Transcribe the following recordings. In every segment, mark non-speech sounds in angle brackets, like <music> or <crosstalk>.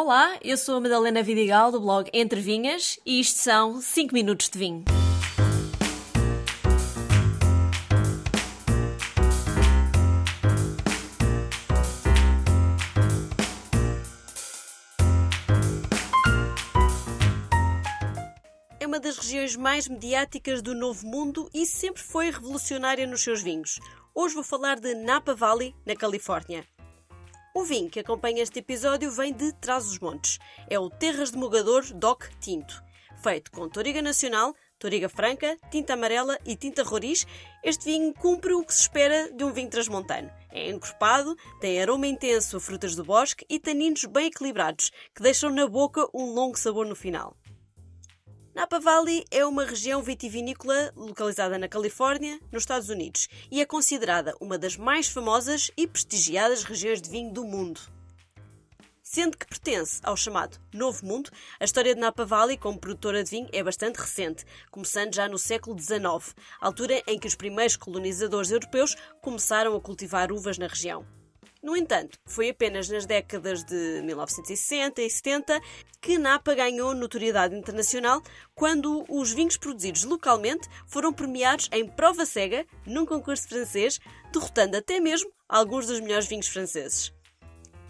Olá, eu sou a Madalena Vidigal do blog Entre Vinhas e isto são 5 minutos de vinho. É uma das regiões mais mediáticas do Novo Mundo e sempre foi revolucionária nos seus vinhos. Hoje vou falar de Napa Valley, na Califórnia. O vinho que acompanha este episódio vem de Trás-os-Montes. É o Terras de Mogador DOC Tinto. Feito com Toriga Nacional, Toriga Franca, tinta amarela e tinta roriz, este vinho cumpre o que se espera de um vinho transmontano. É encorpado, tem aroma intenso a frutas do bosque e taninos bem equilibrados, que deixam na boca um longo sabor no final. Napa Valley é uma região vitivinícola localizada na Califórnia, nos Estados Unidos, e é considerada uma das mais famosas e prestigiadas regiões de vinho do mundo. Sendo que pertence ao chamado Novo Mundo, a história de Napa Valley como produtora de vinho é bastante recente, começando já no século XIX, altura em que os primeiros colonizadores europeus começaram a cultivar uvas na região. No entanto, foi apenas nas décadas de 1960 e 70 que Napa ganhou notoriedade internacional quando os vinhos produzidos localmente foram premiados em prova cega num concurso francês, derrotando até mesmo alguns dos melhores vinhos franceses.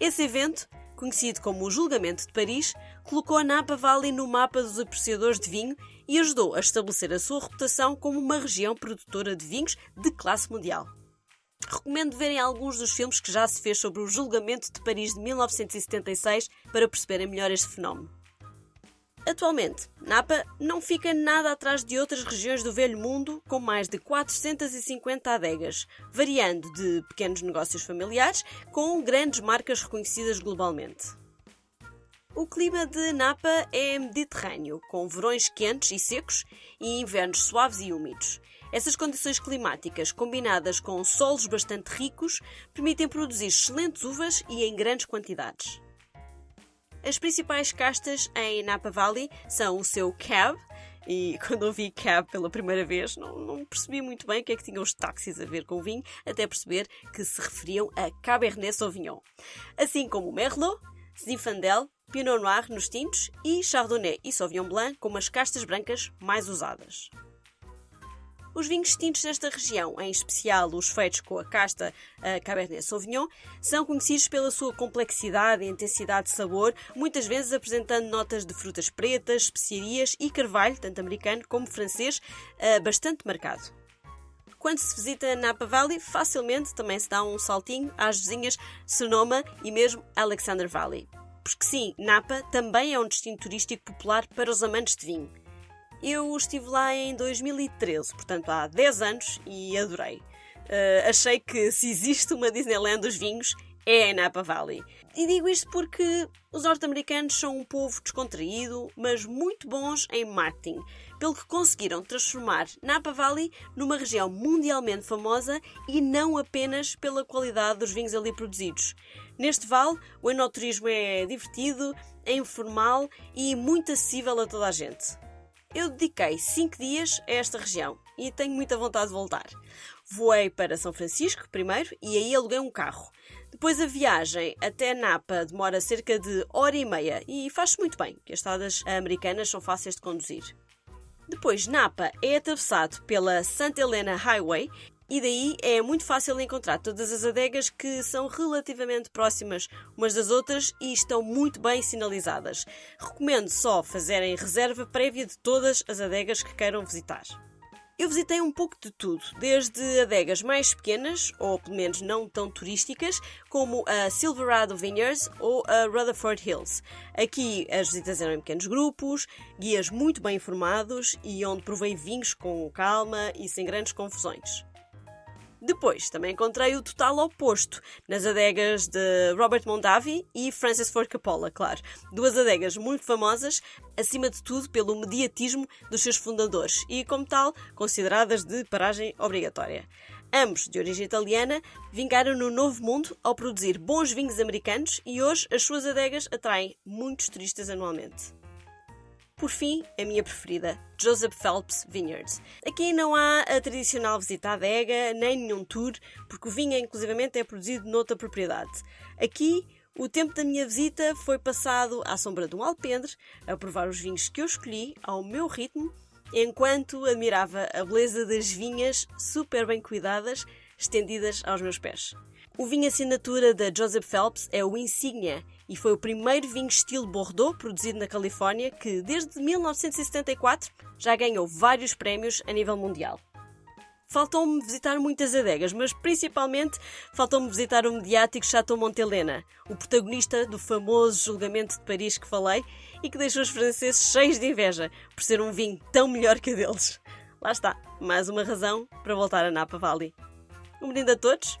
Esse evento, conhecido como o Julgamento de Paris, colocou a Napa Valley no mapa dos apreciadores de vinho e ajudou a estabelecer a sua reputação como uma região produtora de vinhos de classe mundial. Recomendo verem alguns dos filmes que já se fez sobre o julgamento de Paris de 1976 para perceberem melhor este fenómeno. Atualmente, Napa não fica nada atrás de outras regiões do Velho Mundo com mais de 450 adegas, variando de pequenos negócios familiares com grandes marcas reconhecidas globalmente. O clima de Napa é mediterrâneo, com verões quentes e secos e invernos suaves e úmidos. Essas condições climáticas, combinadas com solos bastante ricos, permitem produzir excelentes uvas e em grandes quantidades. As principais castas em Napa Valley são o seu Cab, e <laughs> quando ouvi Cab pela primeira vez, não, não, percebi muito bem o que é que tinham os táxis a ver com o vinho, até perceber que se referiam a Cabernet Sauvignon. Assim como o Merlot, Zinfandel, Pinot Noir nos tintos e Chardonnay e Sauvignon Blanc como as castas brancas mais usadas. Os vinhos tintos desta região, em especial os feitos com a casta a Cabernet Sauvignon, são conhecidos pela sua complexidade e intensidade de sabor, muitas vezes apresentando notas de frutas pretas, especiarias e carvalho, tanto americano como francês, bastante marcado. Quando se visita Napa Valley, facilmente também se dá um saltinho às vizinhas Sonoma e mesmo Alexander Valley. Porque sim, Napa também é um destino turístico popular para os amantes de vinho. Eu estive lá em 2013, portanto há 10 anos, e adorei. Uh, achei que se existe uma Disneyland dos vinhos, é a Napa Valley. E digo isto porque os norte-americanos são um povo descontraído, mas muito bons em marketing, pelo que conseguiram transformar Napa Valley numa região mundialmente famosa e não apenas pela qualidade dos vinhos ali produzidos. Neste vale, o enoturismo é divertido, é informal e muito acessível a toda a gente. Eu dediquei 5 dias a esta região e tenho muita vontade de voltar. Voei para São Francisco primeiro e aí aluguei um carro. Depois a viagem até Napa demora cerca de hora e meia e faz-se muito bem, que as estradas americanas são fáceis de conduzir. Depois, Napa é atravessado pela Santa Helena Highway e daí é muito fácil encontrar todas as adegas que são relativamente próximas umas das outras e estão muito bem sinalizadas. Recomendo só fazerem reserva prévia de todas as adegas que queiram visitar. Eu visitei um pouco de tudo, desde adegas mais pequenas, ou pelo menos não tão turísticas, como a Silverado Vineyards ou a Rutherford Hills. Aqui as visitas eram em pequenos grupos, guias muito bem informados e onde provei vinhos com calma e sem grandes confusões. Depois, também encontrei o total oposto, nas adegas de Robert Mondavi e Francis Ford Coppola, claro. Duas adegas muito famosas, acima de tudo pelo mediatismo dos seus fundadores e, como tal, consideradas de paragem obrigatória. Ambos, de origem italiana, vingaram no Novo Mundo ao produzir bons vinhos americanos e hoje as suas adegas atraem muitos turistas anualmente. Por fim, a minha preferida, Joseph Phelps Vineyards. Aqui não há a tradicional visita à adega, nem nenhum tour, porque o vinho, inclusivamente, é produzido noutra propriedade. Aqui, O tempo da minha visita foi passado à sombra de um alpendre, a provar os vinhos que eu escolhi, ao meu ritmo, enquanto admirava a beleza das vinhas super bem cuidadas, estendidas aos meus pés. O vinho assinatura da Joseph Phelps é o Insignia e foi o primeiro vinho estilo Bordeaux produzido na Califórnia que, desde 1974, já ganhou vários prémios a nível mundial. Faltou-me visitar muitas adegas, mas principalmente faltou-me visitar o mediático Chateau Montelena, o protagonista do famoso julgamento de Paris que falei e que deixou os franceses cheios de inveja por ser um vinho tão melhor que o deles. Lá está, mais uma razão para voltar a Napa Valley. Um brinde a todos